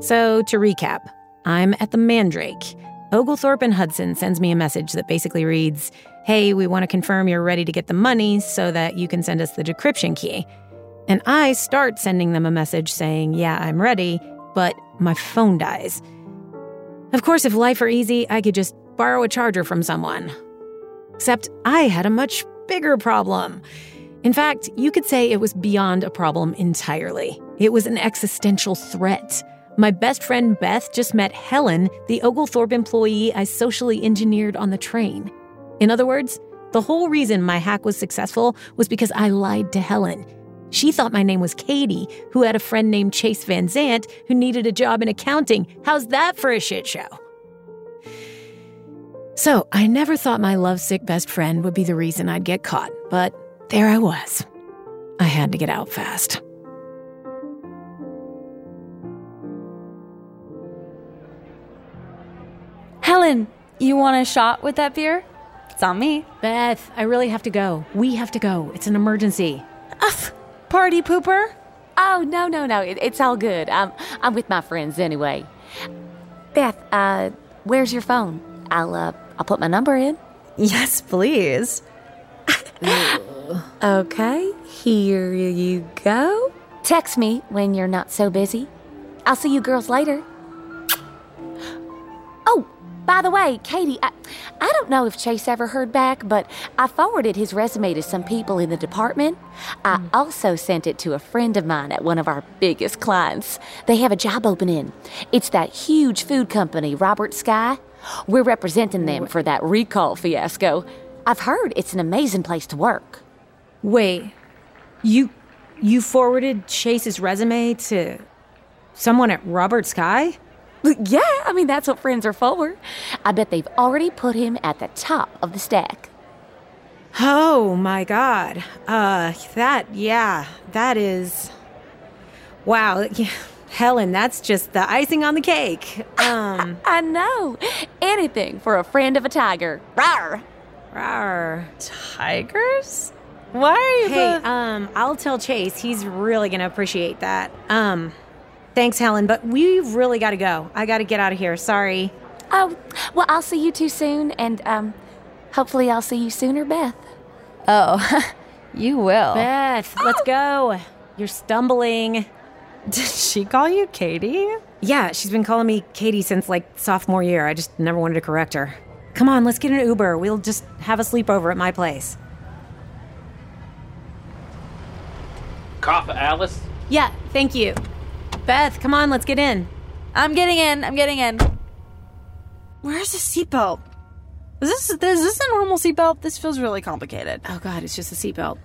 So, to recap, I'm at the Mandrake. Oglethorpe and Hudson sends me a message that basically reads, Hey, we want to confirm you're ready to get the money so that you can send us the decryption key. And I start sending them a message saying, Yeah, I'm ready, but my phone dies. Of course, if life were easy, I could just borrow a charger from someone. Except I had a much bigger problem. In fact, you could say it was beyond a problem entirely. It was an existential threat. My best friend Beth just met Helen, the Oglethorpe employee I socially engineered on the train. In other words, the whole reason my hack was successful was because I lied to Helen. She thought my name was Katie, who had a friend named Chase Van Zant who needed a job in accounting. How's that for a shit show? So, I never thought my lovesick best friend would be the reason I'd get caught, but there I was. I had to get out fast. You want a shot with that beer? It's on me. Beth, I really have to go. We have to go. It's an emergency. Ugh, party pooper? Oh, no, no, no. It, it's all good. I'm, I'm with my friends anyway. Beth, uh, where's your phone? I'll, uh, I'll put my number in. Yes, please. Okay, here you go. Text me when you're not so busy. I'll see you girls later. By the way, Katie, I, I don't know if Chase ever heard back, but I forwarded his resume to some people in the department. I hmm. also sent it to a friend of mine at one of our biggest clients. They have a job opening. It's that huge food company, Robert Sky. We're representing them for that recall fiasco. I've heard it's an amazing place to work. Wait, you you forwarded Chase's resume to someone at Robert Sky? Yeah, I mean, that's what friends are for. I bet they've already put him at the top of the stack. Oh my god. Uh that yeah, that is Wow. yeah, Helen, that's just the icing on the cake. Um I know. Anything for a friend of a tiger. Rawr! rawr. Tigers? Why are you Hey, both- um I'll tell Chase. He's really going to appreciate that. Um Thanks, Helen, but we've really got to go. I got to get out of here. Sorry. Oh, well, I'll see you too soon, and um, hopefully I'll see you sooner, Beth. Oh, you will. Beth, let's go. You're stumbling. Did she call you Katie? Yeah, she's been calling me Katie since like sophomore year. I just never wanted to correct her. Come on, let's get an Uber. We'll just have a sleepover at my place. Cough, Alice. Yeah, thank you. Beth, come on, let's get in. I'm getting in. I'm getting in. Where's the seatbelt? Is this is this a normal seatbelt? This feels really complicated. Oh god, it's just a seatbelt.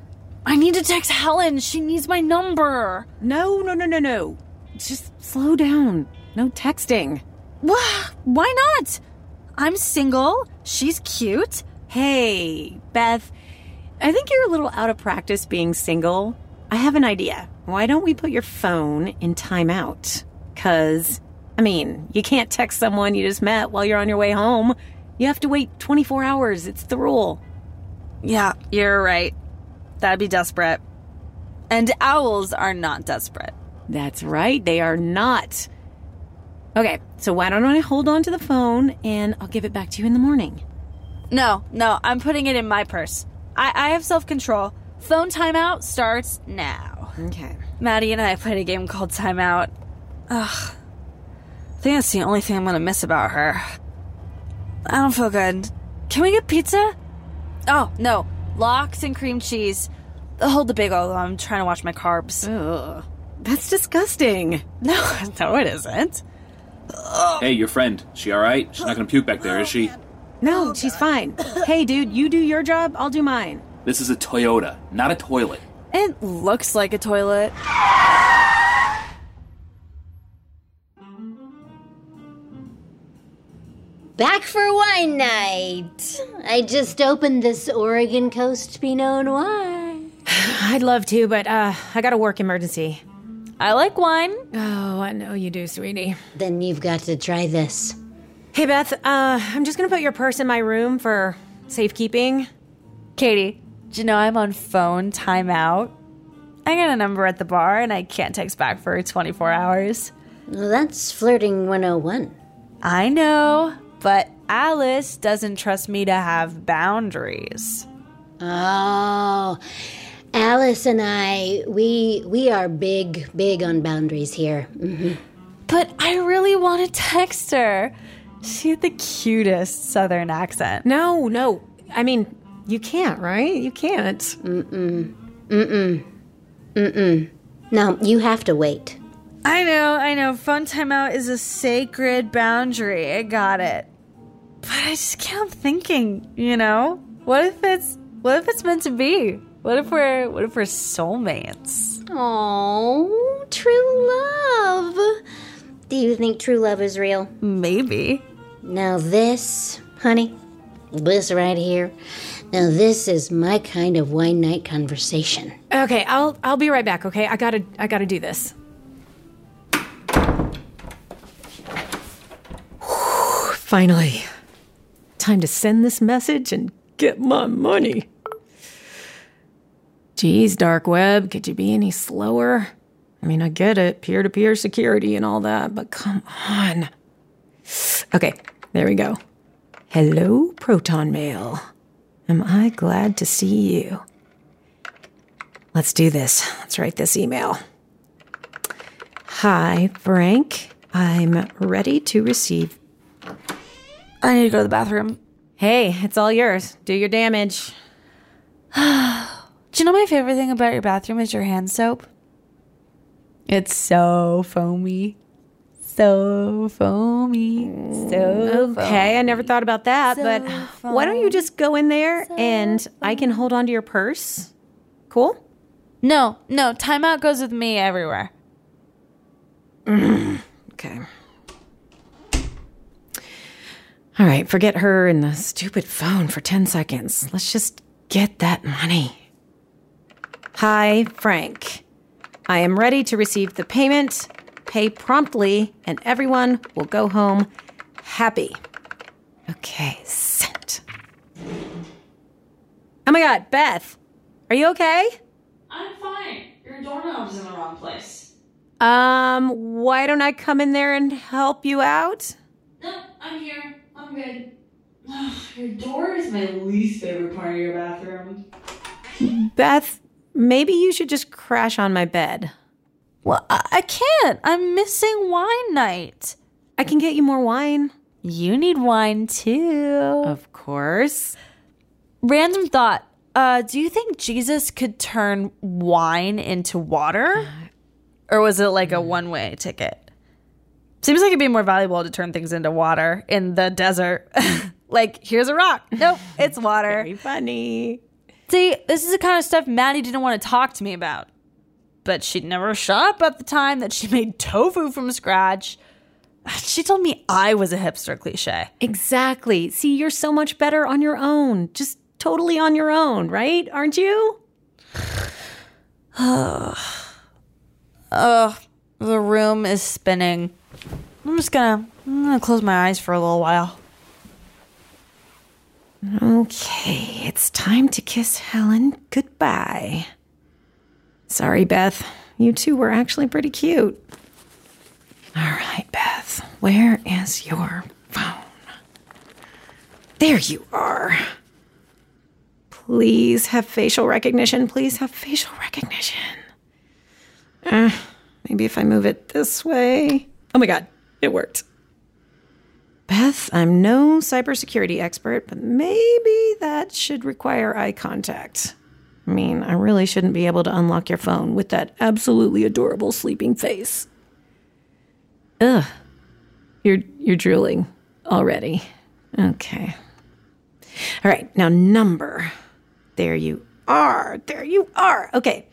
I need to text Helen. She needs my number. No, no, no, no, no. Just slow down. No texting. Why not? I'm single. She's cute. Hey, Beth, I think you're a little out of practice being single. I have an idea. Why don't we put your phone in timeout? Because, I mean, you can't text someone you just met while you're on your way home. You have to wait 24 hours. It's the rule. Yeah, you're right. That'd be desperate. And owls are not desperate. That's right, they are not. Okay, so why don't I hold on to the phone and I'll give it back to you in the morning? No, no, I'm putting it in my purse. I, I have self control. Phone timeout starts now. Okay. Maddie and I played a game called Timeout. Ugh. I think that's the only thing I'm gonna miss about her. I don't feel good. Can we get pizza? Oh, no. Lox and cream cheese. Hold the big O, I'm trying to watch my carbs. Ugh. That's disgusting. No, no, it isn't. Hey, your friend. She all right? She's not gonna puke back there, is she? No, she's fine. hey, dude, you do your job, I'll do mine. This is a Toyota, not a toilet. It looks like a toilet. Back for wine night. I just opened this Oregon Coast Pinot Noir. I'd love to, but uh, I got a work emergency. I like wine. Oh, I know you do, sweetie. Then you've got to try this. Hey, Beth, uh, I'm just gonna put your purse in my room for safekeeping. Katie, do you know I'm on phone timeout? I got a number at the bar and I can't text back for 24 hours. Well, that's flirting 101. I know, but Alice doesn't trust me to have boundaries. Oh, Alice and I, we we are big, big on boundaries here. hmm But I really want to text her. She had the cutest southern accent. No, no. I mean, you can't, right? You can't. Mm-mm. Mm-mm. Mm-mm. No, you have to wait. I know, I know. Fun timeout is a sacred boundary. I got it. But I just kept thinking, you know, what if it's what if it's meant to be? What if we're what if we're soulmates? Oh, true love. Do you think true love is real? Maybe. Now, this, honey, this right here, now this is my kind of wine night conversation. Okay, I'll I'll be right back, okay? I got to I got to do this. Whew, Finally. Time to send this message and get my money. Geez, dark web, could you be any slower? I mean, I get it, peer to peer security and all that, but come on. Okay, there we go. Hello, Proton Mail. Am I glad to see you? Let's do this. Let's write this email. Hi, Frank. I'm ready to receive. I need to go to the bathroom. Hey, it's all yours. Do your damage. Do you know my favorite thing about your bathroom is your hand soap? It's so foamy. So foamy. So Okay, I never thought about that, So but why don't you just go in there and I can hold on to your purse? Cool? No, no, timeout goes with me everywhere. Okay. All right, forget her and the stupid phone for 10 seconds. Let's just get that money. Hi, Frank. I am ready to receive the payment. Pay promptly, and everyone will go home happy. Okay, sent. Oh my god, Beth, are you okay? I'm fine. Your doorknob's in the wrong place. Um, why don't I come in there and help you out? No, I'm here. I'm good. Your door is my least favorite part of your bathroom. Beth, maybe you should just crash on my bed. Well, I, I can't. I'm missing wine night. I can get you more wine. You need wine too. Of course. Random thought. Uh, do you think Jesus could turn wine into water? Or was it like a one way ticket? Seems like it'd be more valuable to turn things into water in the desert. like, here's a rock. Nope, it's water. Very funny. See, this is the kind of stuff Maddie didn't want to talk to me about. But she'd never shut up at the time that she made tofu from scratch. She told me I was a hipster cliche. Exactly. See, you're so much better on your own. Just totally on your own, right? Aren't you? Ugh, Ugh. the room is spinning. I'm just gonna, I'm gonna close my eyes for a little while. Okay, it's time to kiss Helen goodbye. Sorry, Beth. You two were actually pretty cute. All right, Beth, where is your phone? There you are. Please have facial recognition. Please have facial recognition. Uh, maybe if I move it this way. Oh my God, it worked. Beth, I'm no cybersecurity expert, but maybe that should require eye contact. I mean, I really shouldn't be able to unlock your phone with that absolutely adorable sleeping face. Ugh. You're you're drooling already. Okay. All right, now number. There you are. There you are. Okay.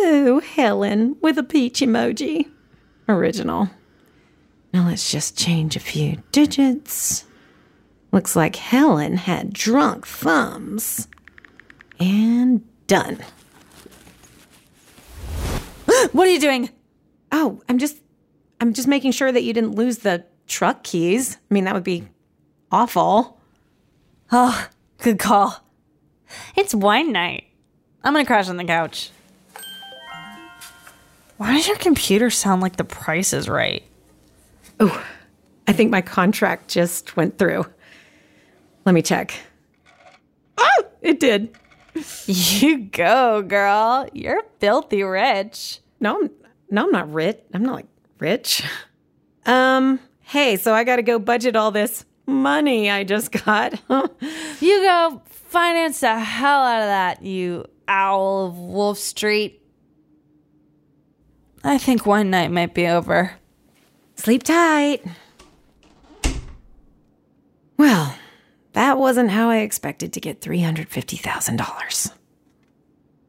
Oh, Helen with a peach emoji. Original. Now let's just change a few digits. Looks like Helen had drunk thumbs. And done. What are you doing? Oh, I'm just I'm just making sure that you didn't lose the truck keys. I mean, that would be awful. Oh, good call. It's wine night. I'm gonna crash on the couch. Why does your computer sound like the price is right? Oh, I think my contract just went through. Let me check. Oh, it did. You go, girl. You're filthy rich. No, I'm, no, I'm not rich. I'm not like rich. Um, hey, so I got to go budget all this money I just got. You go finance the hell out of that, you owl of Wolf Street. I think one night might be over. Sleep tight. Well, that wasn't how I expected to get $350,000.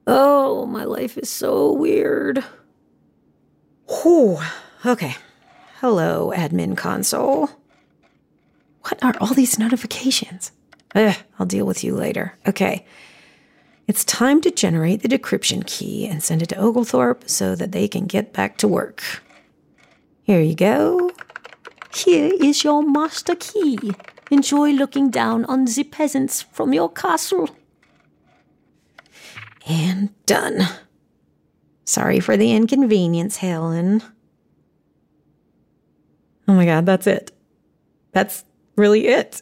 Oh, my life is so weird. Whew. Okay. Hello, admin console. What are all these notifications? Ugh, I'll deal with you later. Okay. It's time to generate the decryption key and send it to Oglethorpe so that they can get back to work. Here you go. Here is your master key. Enjoy looking down on the peasants from your castle. And done. Sorry for the inconvenience, Helen. Oh my god, that's it. That's really it.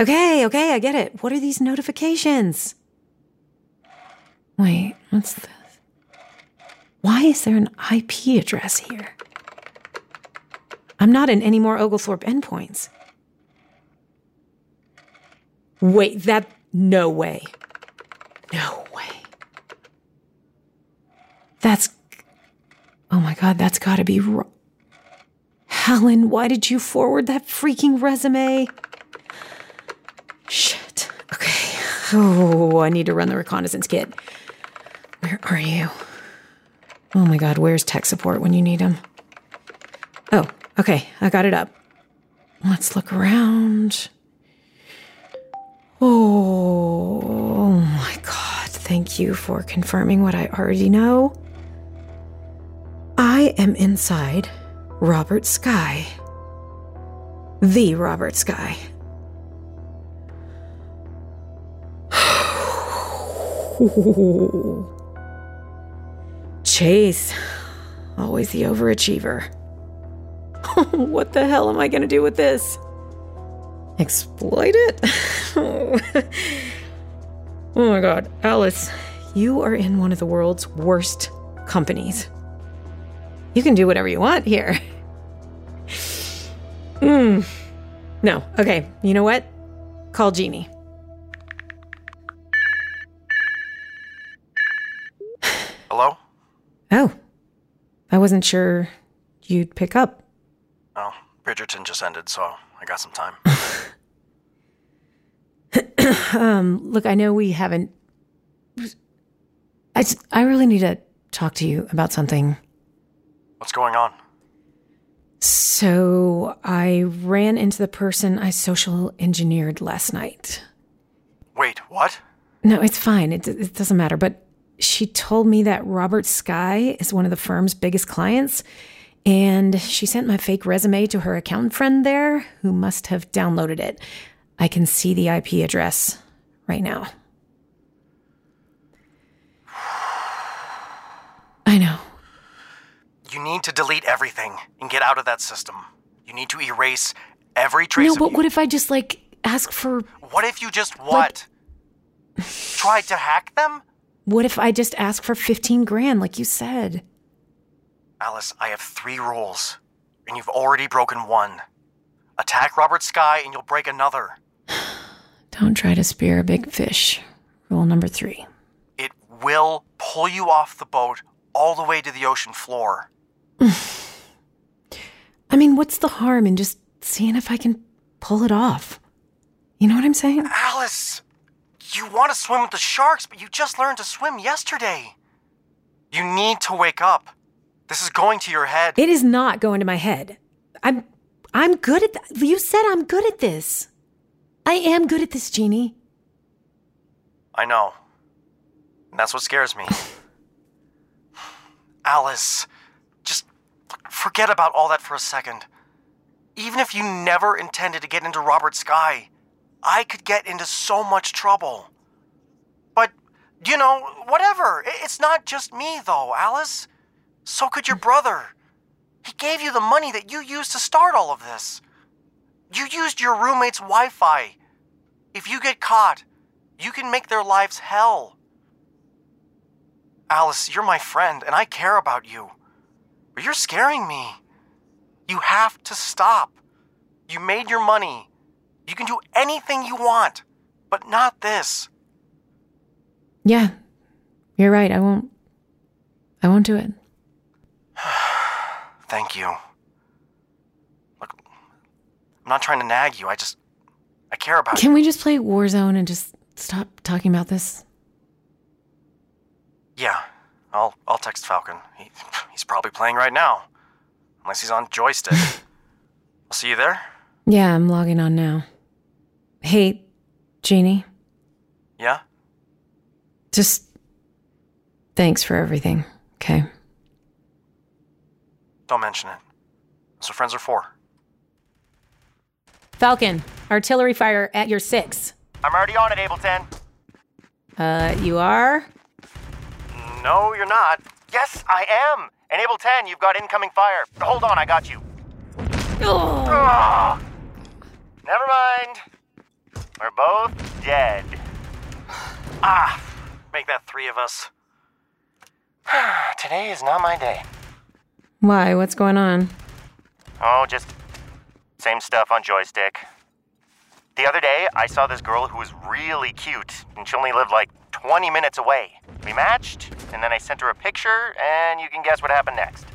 Okay, okay, I get it. What are these notifications? Wait, what's this? Why is there an IP address here? I'm not in any more Oglethorpe endpoints. Wait, that. No way. No way. That's. Oh my god, that's gotta be wrong. Helen, why did you forward that freaking resume? Shit. Okay. Oh, I need to run the reconnaissance kit. Where are you? Oh my god, where's tech support when you need them? Oh, okay, I got it up. Let's look around. Oh my god, thank you for confirming what I already know. I am inside Robert Sky. The Robert Sky. Chase, always the overachiever. what the hell am I going to do with this? Exploit it? oh my god, Alice, you are in one of the world's worst companies. You can do whatever you want here. Hmm. No. Okay. You know what? Call Jeannie. Hello? Oh. I wasn't sure you'd pick up. Oh, Bridgerton just ended, so I got some time. Um, look, I know we haven't. I, I really need to talk to you about something. What's going on? So, I ran into the person I social engineered last night. Wait, what? No, it's fine. It, it doesn't matter. But she told me that Robert Sky is one of the firm's biggest clients. And she sent my fake resume to her accountant friend there, who must have downloaded it. I can see the IP address right now. I know. You need to delete everything and get out of that system. You need to erase every trace No, but what if I just like ask for. What if you just what? Tried to hack them? What if I just ask for 15 grand, like you said? Alice, I have three rules, and you've already broken one. Attack Robert Sky, and you'll break another. Don't try to spear a big fish. Rule number three. It will pull you off the boat all the way to the ocean floor. I mean, what's the harm in just seeing if I can pull it off? You know what I'm saying? Alice, you want to swim with the sharks, but you just learned to swim yesterday. You need to wake up. This is going to your head. It is not going to my head. I'm I'm good at th- you said I'm good at this. I am good at this, Jeannie. I know. And that's what scares me. Alice, just forget about all that for a second. Even if you never intended to get into Robert Sky, I could get into so much trouble. But, you know, whatever. It's not just me, though, Alice. So could your brother. He gave you the money that you used to start all of this. You used your roommate's Wi Fi. If you get caught, you can make their lives hell. Alice, you're my friend, and I care about you. But you're scaring me. You have to stop. You made your money. You can do anything you want, but not this. Yeah, you're right. I won't. I won't do it. Thank you. Look, I'm not trying to nag you. I just. I care about Can you. we just play Warzone and just stop talking about this? Yeah, I'll, I'll text Falcon. He, he's probably playing right now. Unless he's on joystick. I'll see you there. Yeah, I'm logging on now. Hey, Jeannie, Yeah? just thanks for everything, okay? Don't mention it. What friends are for. Falcon, artillery fire at your six. I'm already on it, Ableton. Uh, you are? No, you're not. Yes, I am. Enable 10, you've got incoming fire. Hold on, I got you. Ugh. Never mind. We're both dead. Ah, make that three of us. Today is not my day. Why? What's going on? Oh, just same stuff on joystick. The other day, I saw this girl who was really cute, and she only lived like 20 minutes away. We matched, and then I sent her a picture, and you can guess what happened next.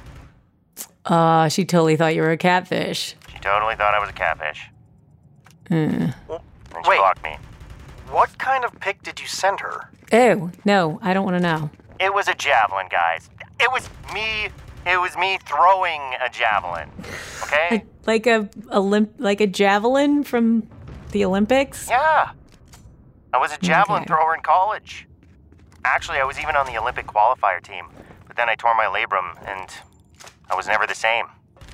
Uh, she totally thought you were a catfish. She totally thought I was a catfish. Hmm. And she blocked me. What kind of pic did you send her? Ew, no, I don't want to know. It was a javelin, guys. It was me. It was me throwing a javelin. Okay? Like a Olymp- like a javelin from the Olympics? Yeah. I was a javelin Okay. thrower in college. Actually, I was even on the Olympic qualifier team, but then I tore my labrum and I was never the same.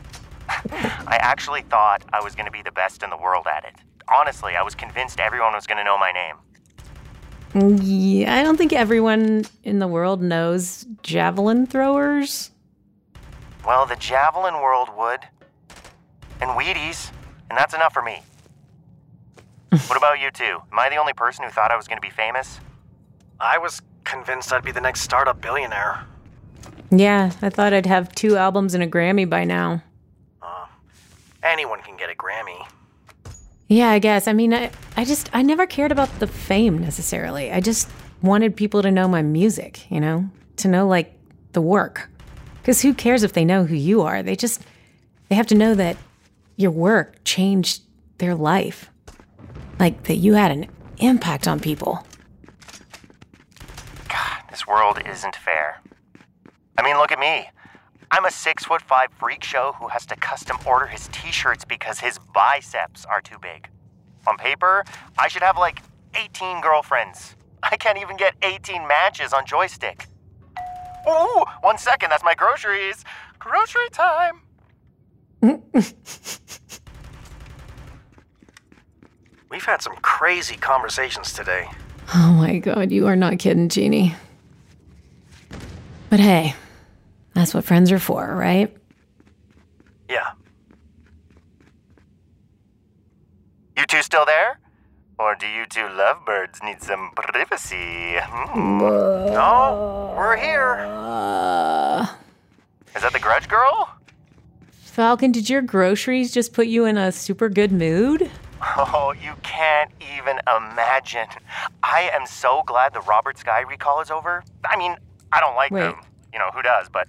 I actually thought I was going to be the best in the world at it. Honestly, I was convinced everyone was going to know my name. Mm, yeah, I don't think everyone in the world knows javelin throwers. Well, the javelin world would. And Wheaties. And that's enough for me. what about you two? Am I the only person who thought I was going to be famous? I was convinced I'd be the next startup billionaire. Yeah, I thought I'd have two albums and a Grammy by now. Uh, anyone can get a Grammy. Yeah, I guess. I mean, I, I just, I never cared about the fame necessarily. I just wanted people to know my music, you know, to know like the work. Because who cares if they know who you are? They just, they have to know that your work changed their life. Like that you had an impact on people. God, this world isn't fair. I mean, look at me. I'm a six foot five freak show who has to custom order his t shirts because his biceps are too big. On paper, I should have like 18 girlfriends. I can't even get 18 matches on joystick. Ooh, one second, that's my groceries. Grocery time. We've had some crazy conversations today. Oh my God, you are not kidding, Jeannie. But hey, that's what friends are for, right? Yeah. You two still there? Or do you two lovebirds need some privacy? Hmm. No, we're here. Is that the grudge girl? Falcon, did your groceries just put you in a super good mood? Oh, you can't even imagine. I am so glad the Robert Sky recall is over. I mean, I don't like Wait. them. You know, who does? But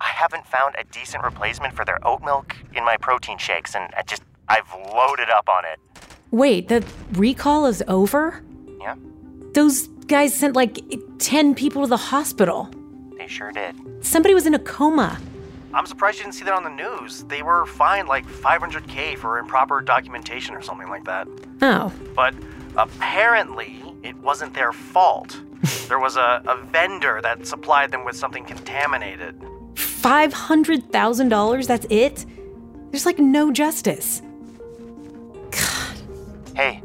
I haven't found a decent replacement for their oat milk in my protein shakes, and I just, I've loaded up on it. Wait, the recall is over? Yeah, Those guys sent like 10 people to the hospital. they sure did. Somebody was in a coma. I'm surprised you didn't see that on the news. They were fined like 500k for improper documentation or something like that. Oh, But apparently, it wasn't their fault. there was a, a vendor that supplied them with something contaminated. $500,000? That's it? There's like no justice. God. Hey,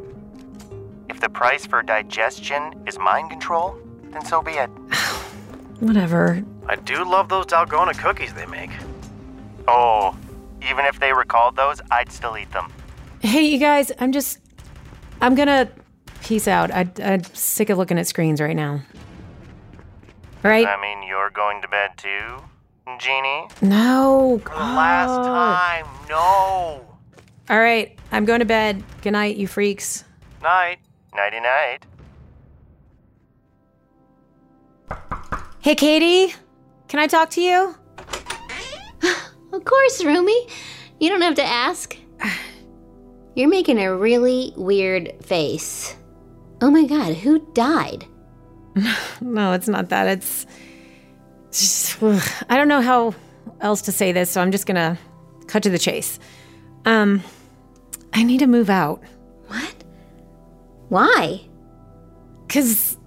if the price for digestion is mind control, then so be it. Whatever. I do love those Dalgona cookies they make. Oh, even if they recalled those, I'd still eat them. Hey, you guys, I'm just. I'm gonna peace out. I, I'm sick of looking at screens right now. All right? I mean, you're going to bed too, Jeannie? no. For the last time, no. All right, I'm going to bed. Good night, you freaks. Night. Nighty night. Hey, Katie, can I talk to you? Of course, Rumi. You don't have to ask. You're making a really weird face. Oh my god, who died? No, it's not that. It's. it's just- ugh. I don't know how else to say this, so I'm just gonna cut to the chase. Um, I need to move out. Why? Cause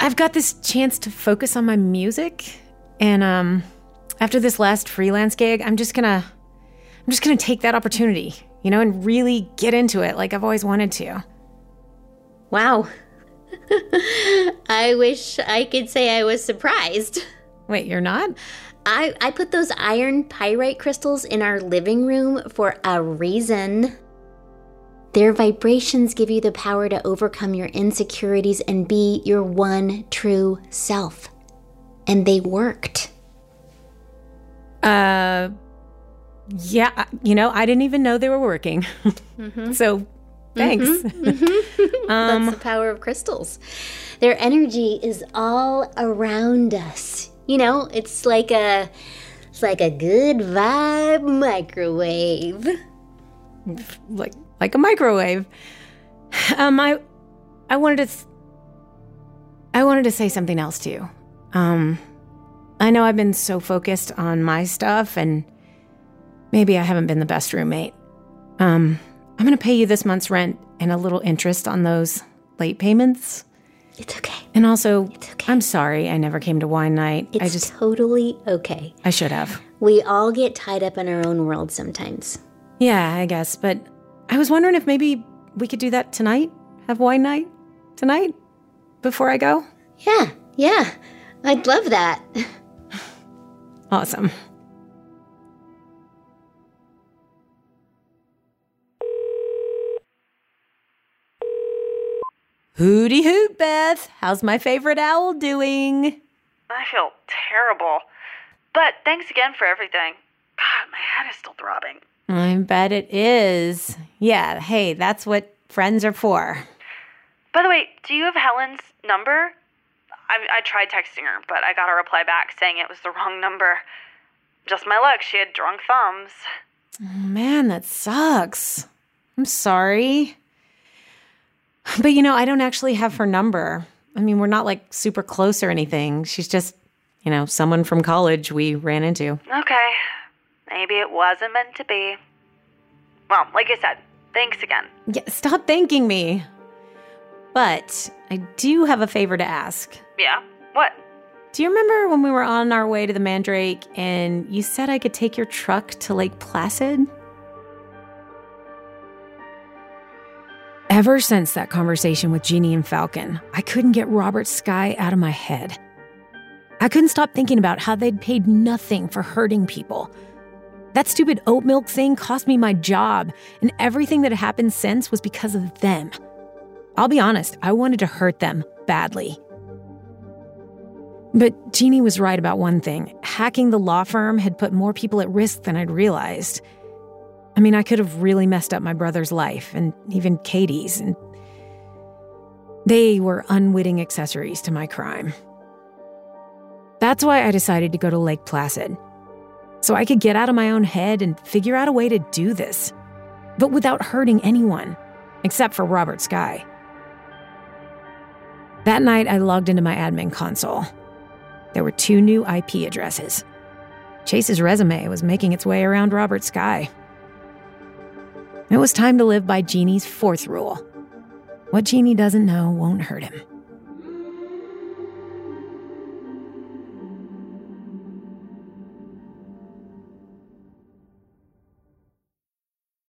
I've got this chance to focus on my music, and um, after this last freelance gig, I'm just gonna, I'm just gonna take that opportunity, you know, and really get into it like I've always wanted to. Wow. I wish I could say I was surprised. Wait, you're not? I, I put those iron pyrite crystals in our living room for a reason. Their vibrations give you the power to overcome your insecurities and be your one true self. And they worked. Uh, yeah, you know, I didn't even know they were working. Mm-hmm. so, thanks. Mm-hmm. Mm-hmm. Um, That's the power of crystals. Their energy is all around us. You know, it's like a it's like a good vibe microwave. like like a microwave. Um, I I wanted to s- I wanted to say something else to you. Um, I know I've been so focused on my stuff, and maybe I haven't been the best roommate. Um, I'm gonna pay you this month's rent and a little interest on those late payments. It's okay. And also, okay. I'm sorry I never came to wine night. It's I just totally okay. I should have. We all get tied up in our own world sometimes. Yeah, I guess. But I was wondering if maybe we could do that tonight? Have wine night tonight before I go? Yeah, yeah. I'd love that. Awesome. Hooty hoot, Beth. How's my favorite owl doing? I feel terrible. But thanks again for everything. God, my head is still throbbing. I bet it is. Yeah, hey, that's what friends are for. By the way, do you have Helen's number? I, I tried texting her, but I got a reply back saying it was the wrong number. Just my luck, she had drunk thumbs. Oh, man, that sucks. I'm sorry. But you know, I don't actually have her number. I mean, we're not like super close or anything. She's just, you know, someone from college we ran into. Okay, maybe it wasn't meant to be. Well, like I said, thanks again. Yeah, stop thanking me. But I do have a favor to ask. Yeah? What? Do you remember when we were on our way to the Mandrake and you said I could take your truck to Lake Placid? Ever since that conversation with Jeannie and Falcon, I couldn't get Robert Sky out of my head. I couldn't stop thinking about how they'd paid nothing for hurting people. That stupid oat milk thing cost me my job, and everything that had happened since was because of them. I'll be honest, I wanted to hurt them badly. But Jeannie was right about one thing hacking the law firm had put more people at risk than I'd realized. I mean, I could have really messed up my brother's life and even Katie's, and they were unwitting accessories to my crime. That's why I decided to go to Lake Placid. So I could get out of my own head and figure out a way to do this, but without hurting anyone, except for Robert Sky. That night, I logged into my admin console. There were two new IP addresses. Chase's resume was making its way around Robert Sky. It was time to live by Jeannie's fourth rule what Jeannie doesn't know won't hurt him.